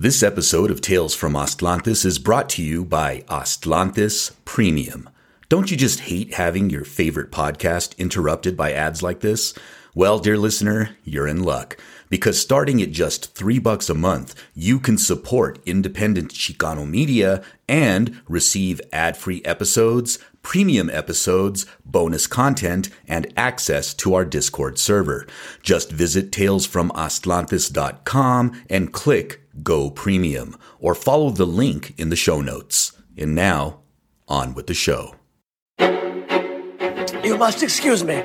This episode of Tales from Aztlantis is brought to you by Aztlantis Premium. Don't you just hate having your favorite podcast interrupted by ads like this? Well, dear listener, you're in luck. Because starting at just three bucks a month, you can support independent Chicano media and receive ad-free episodes, premium episodes, bonus content, and access to our Discord server. Just visit talesfromaztlantis.com and click Go Premium or follow the link in the show notes. And now, on with the show. You must excuse me.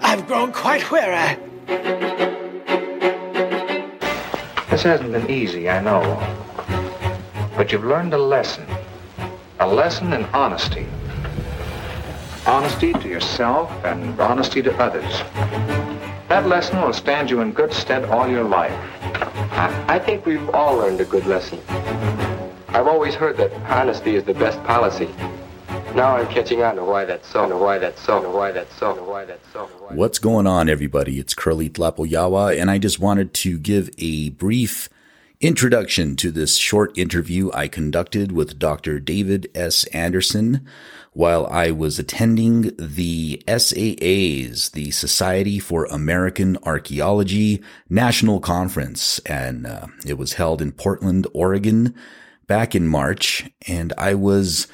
I've grown quite weary. This hasn't been easy, I know. But you've learned a lesson. A lesson in honesty. Honesty to yourself and honesty to others. That lesson will stand you in good stead all your life. I think we've all learned a good lesson. I've always heard that honesty is the best policy. Now I'm catching on to why that's so, why that's so, why that's so, why that's so. What's going on, everybody? It's Kurly Tlapoyawa, and I just wanted to give a brief introduction to this short interview I conducted with Dr. David S. Anderson while I was attending the SAA's, the Society for American Archaeology National Conference, and uh, it was held in Portland, Oregon back in March, and I was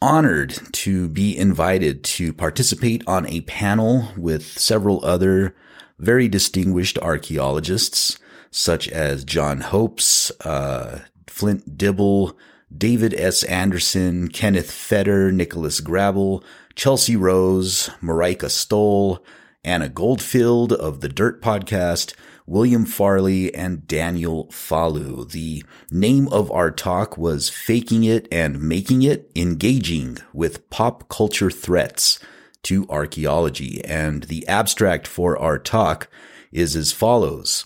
honored to be invited to participate on a panel with several other very distinguished archaeologists, such as John Hoopes, uh, Flint Dibble, David S. Anderson, Kenneth Feder, Nicholas Grabel, Chelsea Rose, Marika Stoll, Anna Goldfield of the Dirt Podcast, William Farley, and Daniel Falu. The name of our talk was Faking It and Making It Engaging with Pop Culture Threats to Archaeology. And the abstract for our talk is as follows.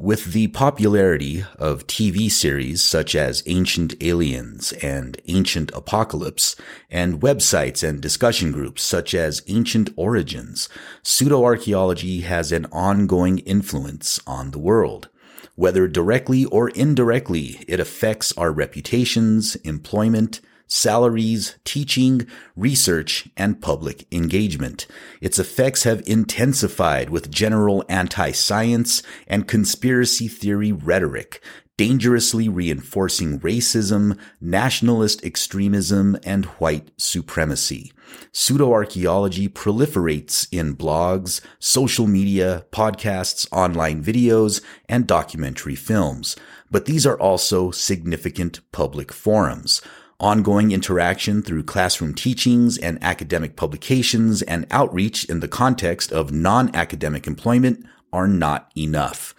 With the popularity of TV series such as Ancient Aliens and Ancient Apocalypse, and websites and discussion groups such as Ancient Origins, pseudoarchaeology has an ongoing influence on the world. Whether directly or indirectly, it affects our reputations, employment, salaries, teaching, research, and public engagement. Its effects have intensified with general anti-science and conspiracy theory rhetoric, dangerously reinforcing racism, nationalist extremism, and white supremacy. Pseudoarchaeology proliferates in blogs, social media, podcasts, online videos, and documentary films. But these are also significant public forums ongoing interaction through classroom teachings and academic publications and outreach in the context of non-academic employment are not enough.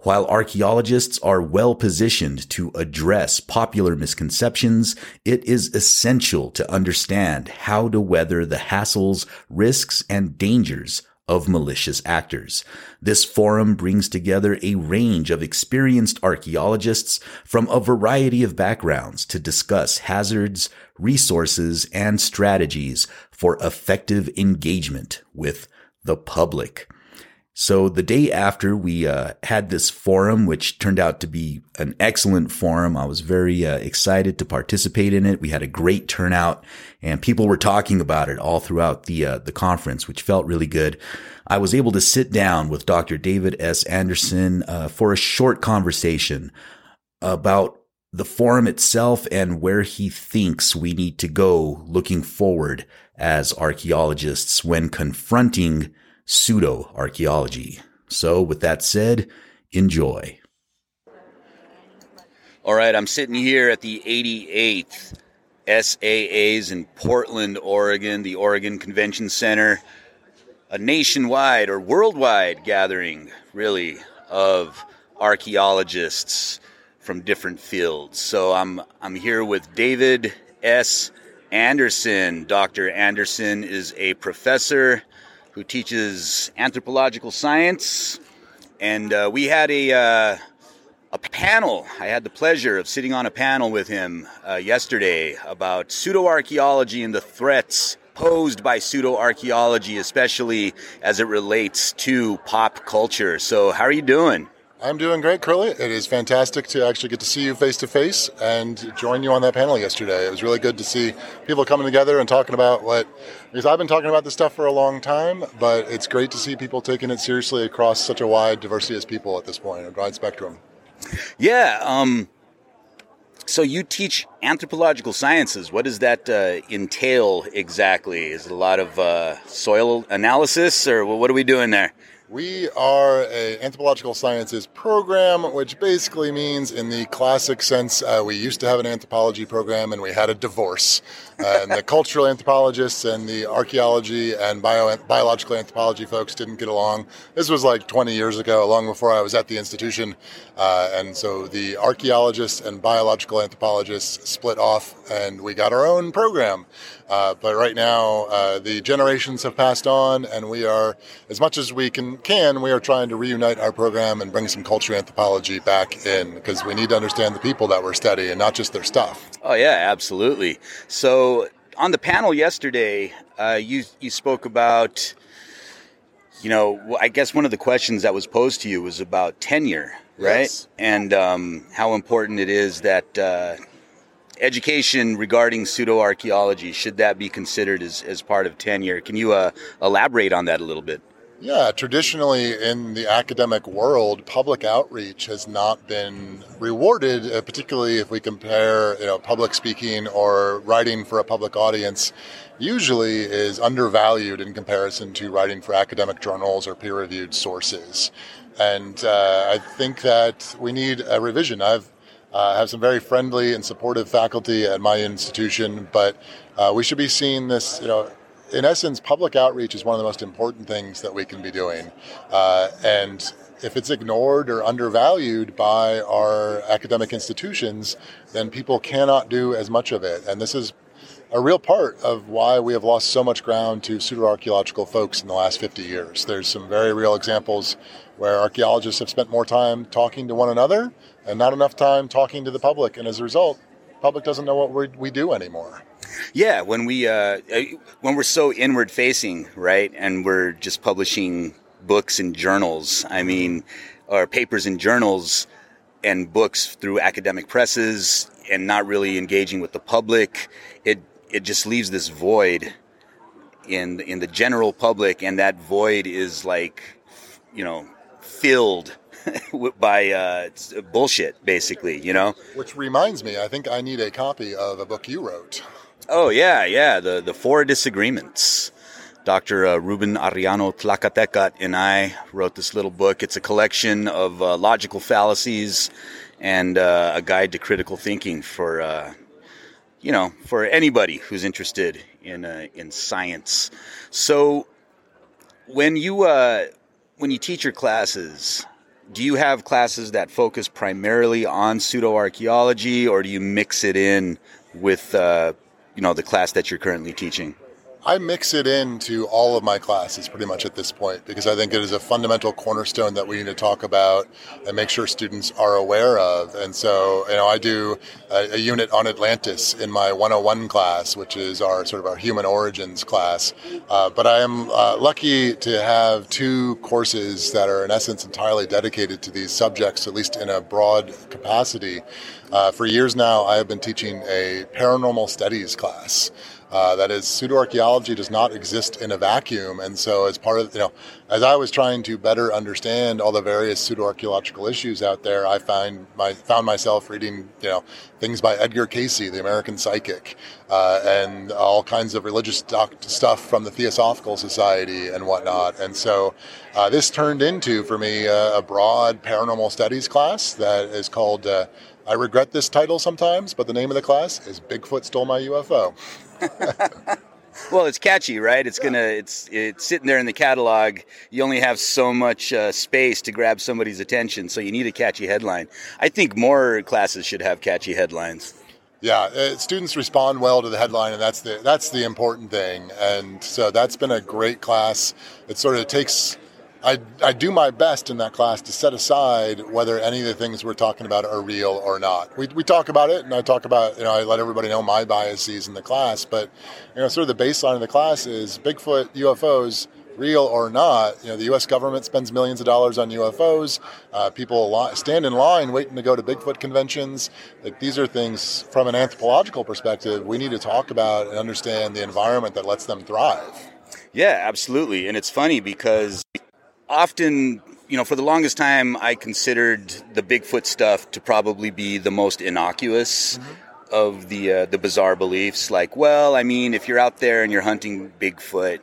While archaeologists are well positioned to address popular misconceptions, it is essential to understand how to weather the hassles, risks, and dangers of malicious actors. This forum brings together a range of experienced archaeologists from a variety of backgrounds to discuss hazards, resources, and strategies for effective engagement with the public. So the day after we uh, had this forum, which turned out to be an excellent forum, I was very uh, excited to participate in it. We had a great turnout, and people were talking about it all throughout the uh, the conference, which felt really good. I was able to sit down with Dr. David S. Anderson uh, for a short conversation about the forum itself and where he thinks we need to go looking forward as archaeologists when confronting pseudo archaeology. So, with that said, enjoy. All right, I'm sitting here at the 88th SAAs in Portland, Oregon, the Oregon Convention Center, a nationwide or worldwide gathering, really, of archaeologists from different fields. So I'm I'm here with David S. Anderson. Dr. Anderson is a professor who teaches anthropological science, and uh, we had a uh, a panel. I had the pleasure of sitting on a panel with him uh, yesterday about pseudoarchaeology and the threats posed by pseudoarchaeology, especially as it relates to pop culture. So, how are you doing? I'm doing great, Kurly. It is fantastic to actually get to see you face to face and join you on that panel yesterday. It was really good to see people coming together and talking about what, because I've been talking about this stuff for a long time, but it's great to see people taking it seriously across such a wide diversity of people at this point, a wide spectrum. Yeah. Um, so you teach anthropological sciences. What does that uh, entail exactly? Is it a lot of uh, soil analysis, or what are we doing there? We are a anthropological sciences program, which basically means, in the classic sense, uh, we used to have an anthropology program and we had a divorce. Uh, and the cultural anthropologists and the archaeology and bio- biological anthropology folks didn't get along. This was like 20 years ago, long before I was at the institution. Uh, and so the archaeologists and biological anthropologists split off and we got our own program. Uh, but right now, uh, the generations have passed on, and we are, as much as we can, can, we are trying to reunite our program and bring some cultural anthropology back in because we need to understand the people that we're studying, not just their stuff. Oh yeah, absolutely. So on the panel yesterday, uh, you you spoke about, you know, I guess one of the questions that was posed to you was about tenure, right? Yes. And um, how important it is that uh, education regarding pseudo archaeology should that be considered as, as part of tenure? Can you uh, elaborate on that a little bit? Yeah, traditionally in the academic world, public outreach has not been rewarded, uh, particularly if we compare, you know, public speaking or writing for a public audience. Usually is undervalued in comparison to writing for academic journals or peer-reviewed sources, and uh, I think that we need a revision. I've uh, have some very friendly and supportive faculty at my institution, but uh, we should be seeing this, you know, in essence, public outreach is one of the most important things that we can be doing. Uh, and if it's ignored or undervalued by our academic institutions, then people cannot do as much of it. And this is a real part of why we have lost so much ground to pseudo-archaeological folks in the last 50 years. There's some very real examples where archaeologists have spent more time talking to one another and not enough time talking to the public. And as a result, public doesn't know what we we do anymore. Yeah, when we uh, when we're so inward facing, right, and we're just publishing books and journals. I mean, or papers and journals and books through academic presses, and not really engaging with the public. It it just leaves this void in in the general public, and that void is like, you know, filled by uh, bullshit, basically. You know. Which reminds me, I think I need a copy of a book you wrote. Oh yeah, yeah. The the four disagreements. Dr. Uh, Ruben Arellano Tlacatecat and I wrote this little book. It's a collection of uh, logical fallacies and uh, a guide to critical thinking for uh, you know for anybody who's interested in uh, in science. So when you uh, when you teach your classes, do you have classes that focus primarily on pseudo archaeology, or do you mix it in with uh, you know the class that you're currently teaching? I mix it into all of my classes pretty much at this point because I think it is a fundamental cornerstone that we need to talk about and make sure students are aware of. And so, you know, I do a, a unit on Atlantis in my 101 class, which is our sort of our human origins class. Uh, but I am uh, lucky to have two courses that are in essence entirely dedicated to these subjects, at least in a broad capacity. Uh, for years now, I have been teaching a paranormal studies class. Uh, that is, pseudoarchaeology does not exist in a vacuum, and so as part of you know, as I was trying to better understand all the various pseudoarchaeological issues out there, I find my found myself reading you know things by Edgar Cayce, the American psychic, uh, and all kinds of religious doc- stuff from the Theosophical Society and whatnot, and so uh, this turned into for me a, broad paranormal studies class that is called. Uh, I regret this title sometimes, but the name of the class is Bigfoot Stole My UFO. well, it's catchy, right? It's gonna it's it's sitting there in the catalog. You only have so much uh, space to grab somebody's attention, so you need a catchy headline. I think more classes should have catchy headlines. Yeah, uh, students respond well to the headline, and that's the that's the important thing. And so that's been a great class. It sort of takes I, I do my best in that class to set aside whether any of the things we're talking about are real or not. We, we talk about it, and I talk about, you know, I let everybody know my biases in the class, but, you know, sort of the baseline of the class is Bigfoot, UFOs, real or not, you know, the U.S. government spends millions of dollars on UFOs. Uh, people stand in line waiting to go to Bigfoot conventions. Like these are things from an anthropological perspective we need to talk about and understand the environment that lets them thrive. Yeah, absolutely. And it's funny because often you know, for the longest time, I considered the Bigfoot stuff to probably be the most innocuous mm-hmm. of the uh, the bizarre beliefs. Like, well, I mean, if you're out there and you're hunting Bigfoot,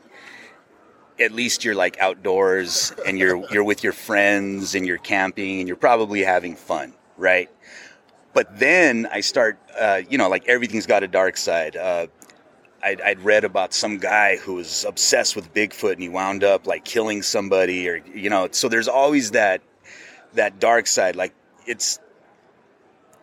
at least you're like outdoors and you're you're with your friends and you're camping and you're probably having fun, right? But then I start, uh, you know, like everything's got a dark side. Uh, I'd, I'd, read about some guy who was obsessed with Bigfoot and he wound up like killing somebody or you know so there's always that that dark side. Like it's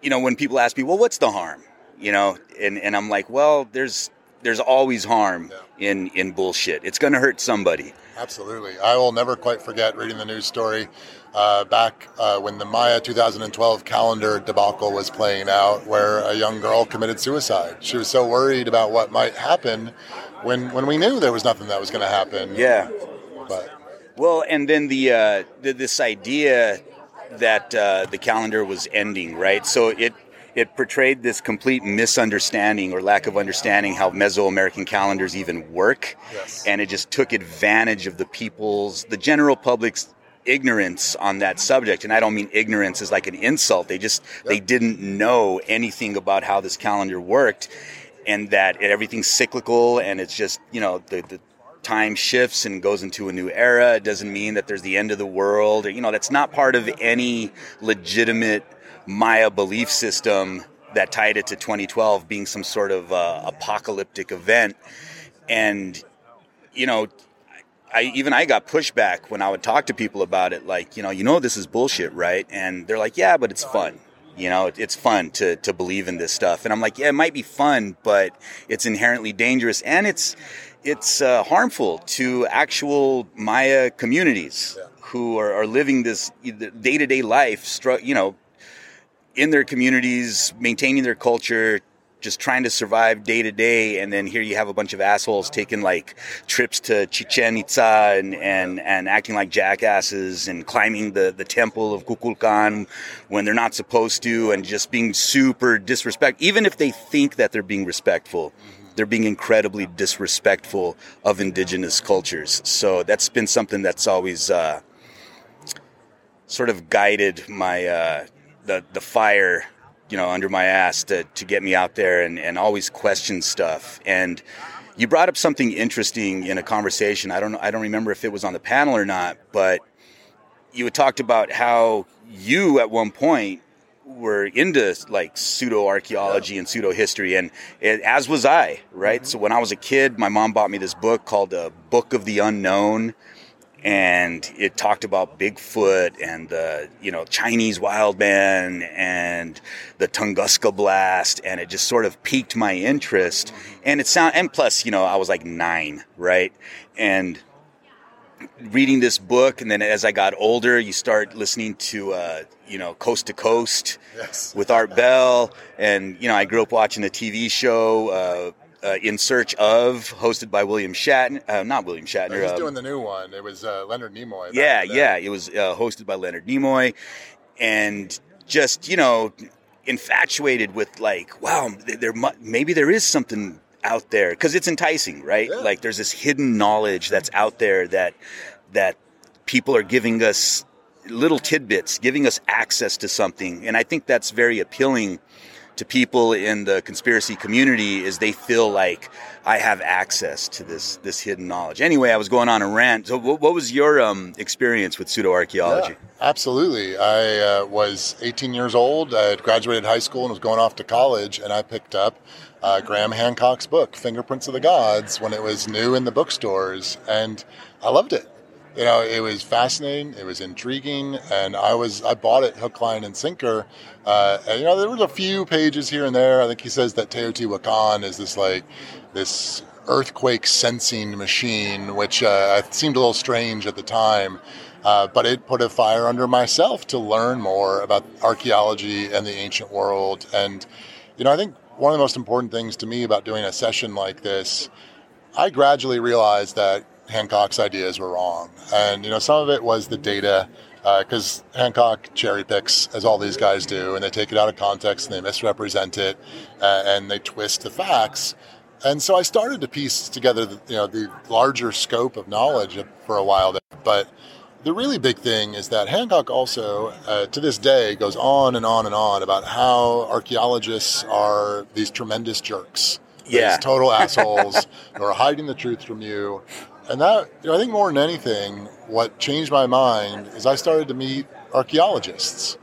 you know when people ask me well what's the harm? You know and and I'm like well there's there's always harm yeah. in in bullshit. It's going to hurt somebody. Absolutely. I will never quite forget reading the news story uh, back uh, when the Maya 2012 calendar debacle was playing out, where a young girl committed suicide. She was so worried about what might happen when when we knew there was nothing that was going to happen. Yeah. But well, and then the, uh, the this idea that uh, the calendar was ending, right? So it it portrayed this complete misunderstanding or lack of understanding how Mesoamerican calendars even work. Yes. And it just took advantage of the people's, the general public's ignorance on that subject and i don't mean ignorance as like an insult they just yep. they didn't know anything about how this calendar worked and that everything's cyclical and it's just you know the, the time shifts and goes into a new era it doesn't mean that there's the end of the world you know that's not part of any legitimate maya belief system that tied it to 2012 being some sort of uh, apocalyptic event and you know I even I got pushback when I would talk to people about it, like, you know, you know, this is bullshit, right? And they're like, yeah, but it's fun. You know, it's fun to, to believe in this stuff. And I'm like, yeah, it might be fun, but it's inherently dangerous and it's, it's uh, harmful to actual Maya communities who are, are living this day to day life, you know, in their communities, maintaining their culture, just trying to survive day to day. And then here you have a bunch of assholes taking like trips to Chichen Itza and, and, and acting like jackasses and climbing the, the temple of Kukulkan when they're not supposed to and just being super disrespectful. Even if they think that they're being respectful, they're being incredibly disrespectful of indigenous cultures. So that's been something that's always, uh, sort of guided my, uh, the, the fire you know, under my ass to, to get me out there and, and always question stuff. And you brought up something interesting in a conversation. I don't I don't remember if it was on the panel or not, but you had talked about how you at one point were into like pseudo archaeology and pseudo history, and it, as was I, right? Mm-hmm. So when I was a kid, my mom bought me this book called "The Book of the Unknown," and it talked about Bigfoot and the you know Chinese wild man and the Tunguska blast, and it just sort of piqued my interest. And it sound and plus you know I was like nine, right? And reading this book, and then as I got older, you start listening to uh, you know Coast to Coast yes. with Art Bell, and you know I grew up watching the TV show. Uh, uh, in Search of, hosted by William Shatner. Uh, not William Shatner. he's um, doing the new one. It was uh, Leonard Nimoy. Yeah, yeah. It was uh, hosted by Leonard Nimoy, and just you know, infatuated with like, wow, there maybe there is something out there because it's enticing, right? Yeah. Like there's this hidden knowledge that's out there that that people are giving us little tidbits, giving us access to something, and I think that's very appealing to people in the conspiracy community is they feel like I have access to this this hidden knowledge. Anyway, I was going on a rant. So, what, what was your um, experience with pseudo archaeology? Absolutely. I uh, was 18 years old. I had graduated high school and was going off to college, and I picked up uh, Graham Hancock's book, Fingerprints of the Gods, when it was new in the bookstores, and I loved it you know, it was fascinating. It was intriguing, and I was I bought it hook, line, and sinker. Uh, and you know, there was a few pages here and there. I think he says that Teotihuacan is this like this earthquake sensing machine, which uh, seemed a little strange at the time. Uh, but it put a fire under myself to learn more about archaeology and the ancient world. And you know, I think one of the most important things to me about doing a session like this, I gradually realized that Hancock's ideas were wrong. And, you know, some of it was the data, because uh, Hancock cherry picks, as all these guys do, and they take it out of context and they misrepresent it uh, and they twist the facts. And so I started to piece together, the, you know, the larger scope of knowledge for a while there. But the really big thing is that Hancock also, uh, to this day, goes on and on and on about how archaeologists are these tremendous jerks. Yeah. These total assholes who are hiding the truth from you. And that, you know, I think more than anything, what changed my mind is I started to meet archaeologists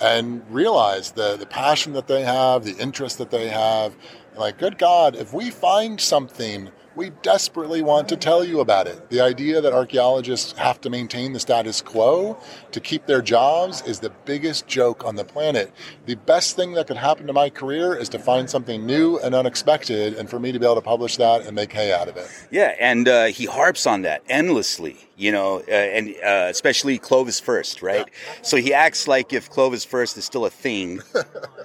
and realize the, the passion that they have, the interest that they have. Like, good God, if we find something we desperately want to tell you about it. The idea that archaeologists have to maintain the status quo to keep their jobs is the biggest joke on the planet. The best thing that could happen to my career is to find something new and unexpected, and for me to be able to publish that and make hay out of it. Yeah, and uh, he harps on that endlessly, you know, uh, and uh, especially Clovis First, right? Yeah. So he acts like if Clovis First is still a thing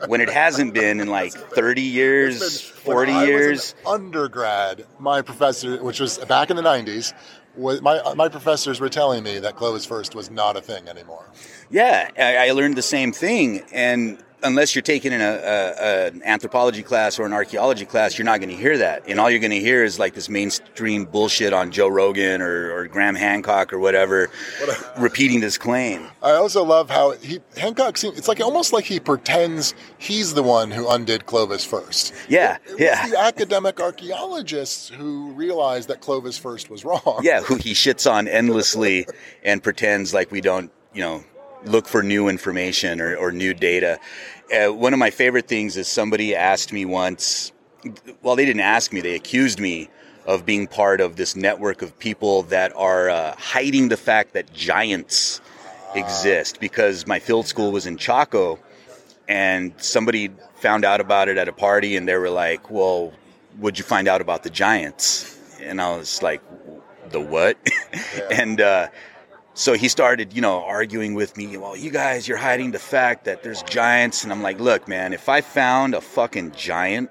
when it hasn't been in like 30 years, 40 years. undergrad, my my professor, which was back in the 90s, was my my professors were telling me that Clovis First was not a thing anymore. Yeah, I, I learned the same thing, and unless you're taking an, a, a, an anthropology class or an archaeology class, you're not going to hear that. And all you're going to hear is like this mainstream bullshit on Joe Rogan or, or Graham Hancock or whatever, what a, repeating this claim. I also love how he Hancock seems. It's like almost like he pretends he's the one who undid Clovis first. Yeah, it, it yeah. the academic archaeologists who realized that Clovis first was wrong. Yeah, who he shits on endlessly and pretends like we don't, you know, look for new information or, or new data. Uh, one of my favorite things is somebody asked me once, well, they didn't ask me, they accused me of being part of this network of people that are uh, hiding the fact that giants exist because my field school was in Chaco and somebody found out about it at a party and they were like, well, would you find out about the giants? And I was like, the what? Yeah. and, uh, so he started, you know, arguing with me. Well, you guys, you're hiding the fact that there's giants. And I'm like, look, man, if I found a fucking giant,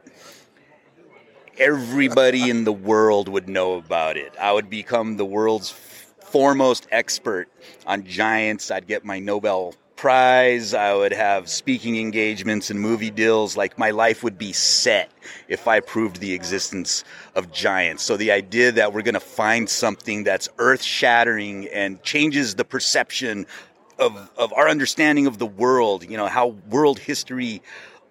everybody in the world would know about it. I would become the world's foremost expert on giants. I'd get my Nobel prize. I would have speaking engagements and movie deals. Like my life would be set if I proved the existence of giants. So the idea that we're going to find something that's earth shattering and changes the perception of, of our understanding of the world, you know, how world history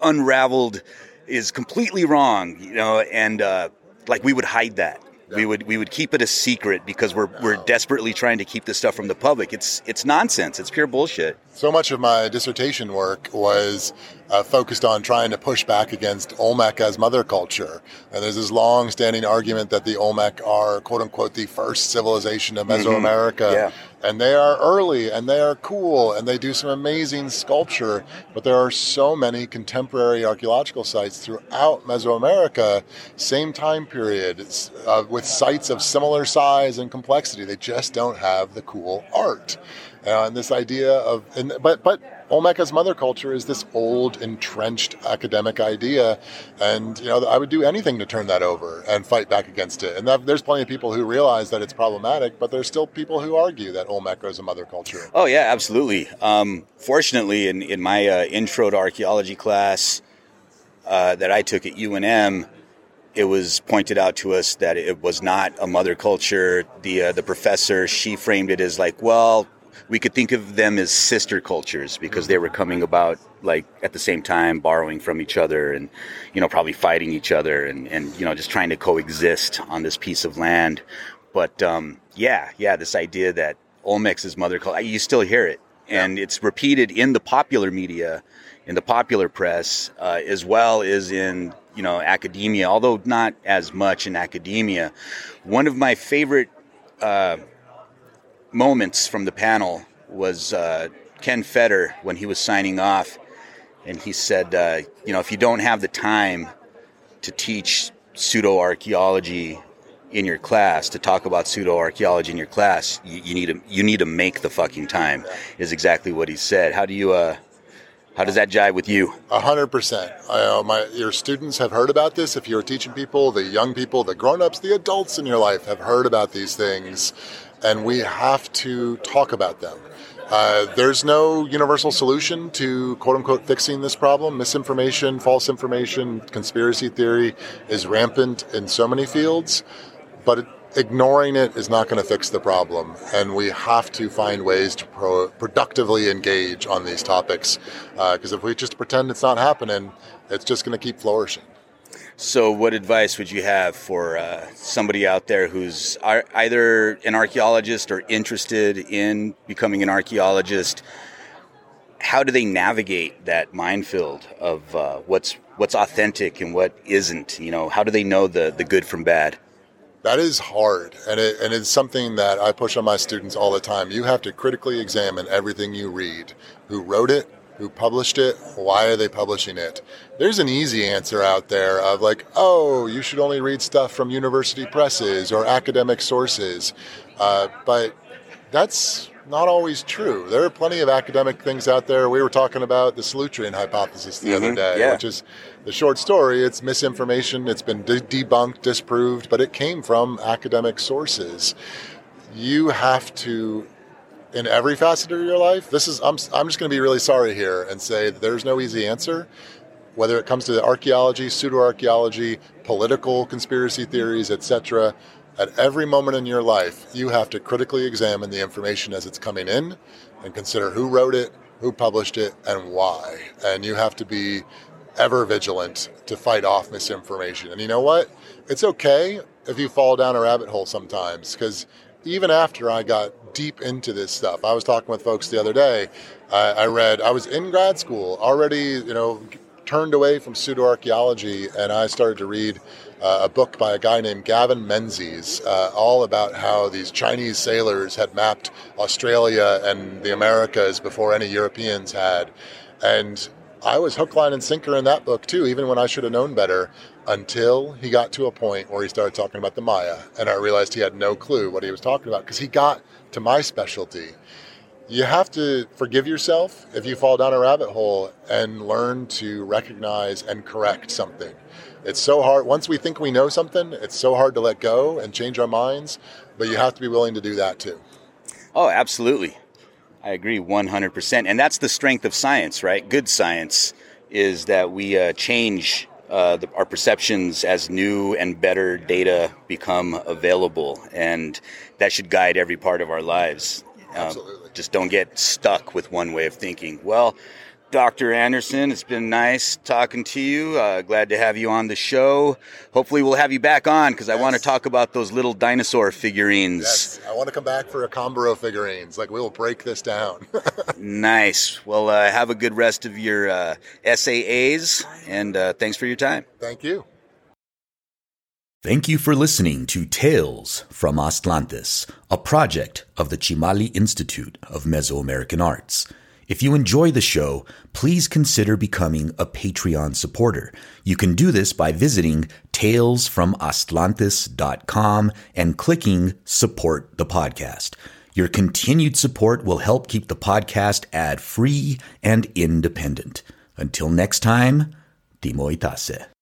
unraveled is completely wrong, you know, and uh, like we would hide that. We would we would keep it a secret because we're we're desperately trying to keep this stuff from the public. It's it's nonsense. It's pure bullshit. So much of my dissertation work was uh, focused on trying to push back against Olmec as mother culture. And there's this long standing argument that the Olmec are, quote unquote, the first civilization of mm-hmm. Mesoamerica. Mm-hmm. Yeah. And they are early and they are cool and they do some amazing sculpture. But there are so many contemporary archaeological sites throughout Mesoamerica, same time period, uh, with sites of similar size and complexity. They just don't have the cool art. And this idea of, and, but but Olmeca's mother culture is this old, entrenched academic idea, and you know I would do anything to turn that over and fight back against it. And that, there's plenty of people who realize that it's problematic, but there's still people who argue that Olmeca is a mother culture. Oh yeah, absolutely. Um, fortunately, in in my uh, intro to archaeology class uh, that I took at UNM, it was pointed out to us that it was not a mother culture. The uh, the professor she framed it as like, well, we could think of them as sister cultures because they were coming about like at the same time borrowing from each other and you know probably fighting each other and and you know just trying to coexist on this piece of land. But um, yeah yeah this idea that Olmec's is mother culture you still hear it. And yeah. it's repeated in the popular media in the popular press uh, as well as in you know academia although not as much in academia. One of my favorite uh, moments from the panel was uh, Ken Feder when he was signing off, and he said, uh, you know, if you don't have the time to teach pseudo archaeology in your class, to talk about pseudo archaeology in your class, you, you, need to you need to make the fucking time. Is exactly what he said. How do you uh, How does that jive with you? A hundred percent. Uh, your students have heard about this. If you're teaching people, the young people, the grown-ups, the adults in your life have heard about these things, and we have to talk about them. Uh, there's no universal solution to quote unquote fixing this problem. Misinformation, false information, conspiracy theory is rampant in so many fields, but ignoring it is not going to fix the problem. And we have to find ways to pro- productively engage on these topics. Because uh, if we just pretend it's not happening, it's just going to keep flourishing. So, what advice would you have for uh, somebody out there who's either an archaeologist or interested in becoming an archaeologist? How do they navigate that minefield of uh, what's what's authentic and what isn't? You know, how do they know the the good from bad? That is hard, and it, and it's something that I push on my students all the time. You have to critically examine everything you read. Who wrote it? Who published it? Why are they publishing it? There's an easy answer out there of like, oh, you should only read stuff from university presses or academic sources, uh, but that's not always true. There are plenty of academic things out there. We were talking about the Solutrean hypothesis the mm-hmm. other day, yeah. which is the short story. It's misinformation. It's been de- debunked, disproved, but it came from academic sources. You have to, in every facet of your life, this is, I'm, I'm just going to be really sorry here and say there's no easy answer. Whether it comes to archaeology, pseudo archaeology, political conspiracy theories, etc., at every moment in your life, you have to critically examine the information as it's coming in and consider who wrote it, who published it, and why. And you have to be ever vigilant to fight off misinformation. And you know what? It's okay if you fall down a rabbit hole sometimes, because even after I got deep into this stuff, I was talking with folks the other day. I, I read, I was in grad school already, you know, turned away from pseudo archaeology, and I started to read uh, a book by a guy named Gavin Menzies, uh, all about how these Chinese sailors had mapped Australia and the Americas before any Europeans had. And I was hook, line, and sinker in that book too, even when I should have known better, until he got to a point where he started talking about the Maya. And I realized he had no clue what he was talking about because he got to my specialty. You have to forgive yourself if you fall down a rabbit hole and learn to recognize and correct something. It's so hard. Once we think we know something, it's so hard to let go and change our minds, but you have to be willing to do that too. Oh, absolutely. I agree 100%. And that's the strength of science, right? Good science is that we uh, change uh, the, our perceptions as new and better data become available. And that should guide every part of our lives. Um, Absolutely. Just don't get stuck with one way of thinking. Well, Dr. Anderson. It's been nice talking to you. Uh, glad to have you on the show. Hopefully, we'll have you back on because yes. I want to talk about those little dinosaur figurines. Yes, I want to come back for Acámbaro figurines. Like, we will break this down. nice. Well, uh, have a good rest of your uh, SAAs, and uh, thanks for your time. Thank you. Thank you for listening to Tales from Aztlantis, a project of the Chimali Institute of Mesoamerican Arts. If you enjoy the show, please consider becoming a Patreon supporter. You can do this by visiting talesfromaztlantis.com and clicking support the podcast. Your continued support will help keep the podcast ad free and independent. Until next time, Timo Itase.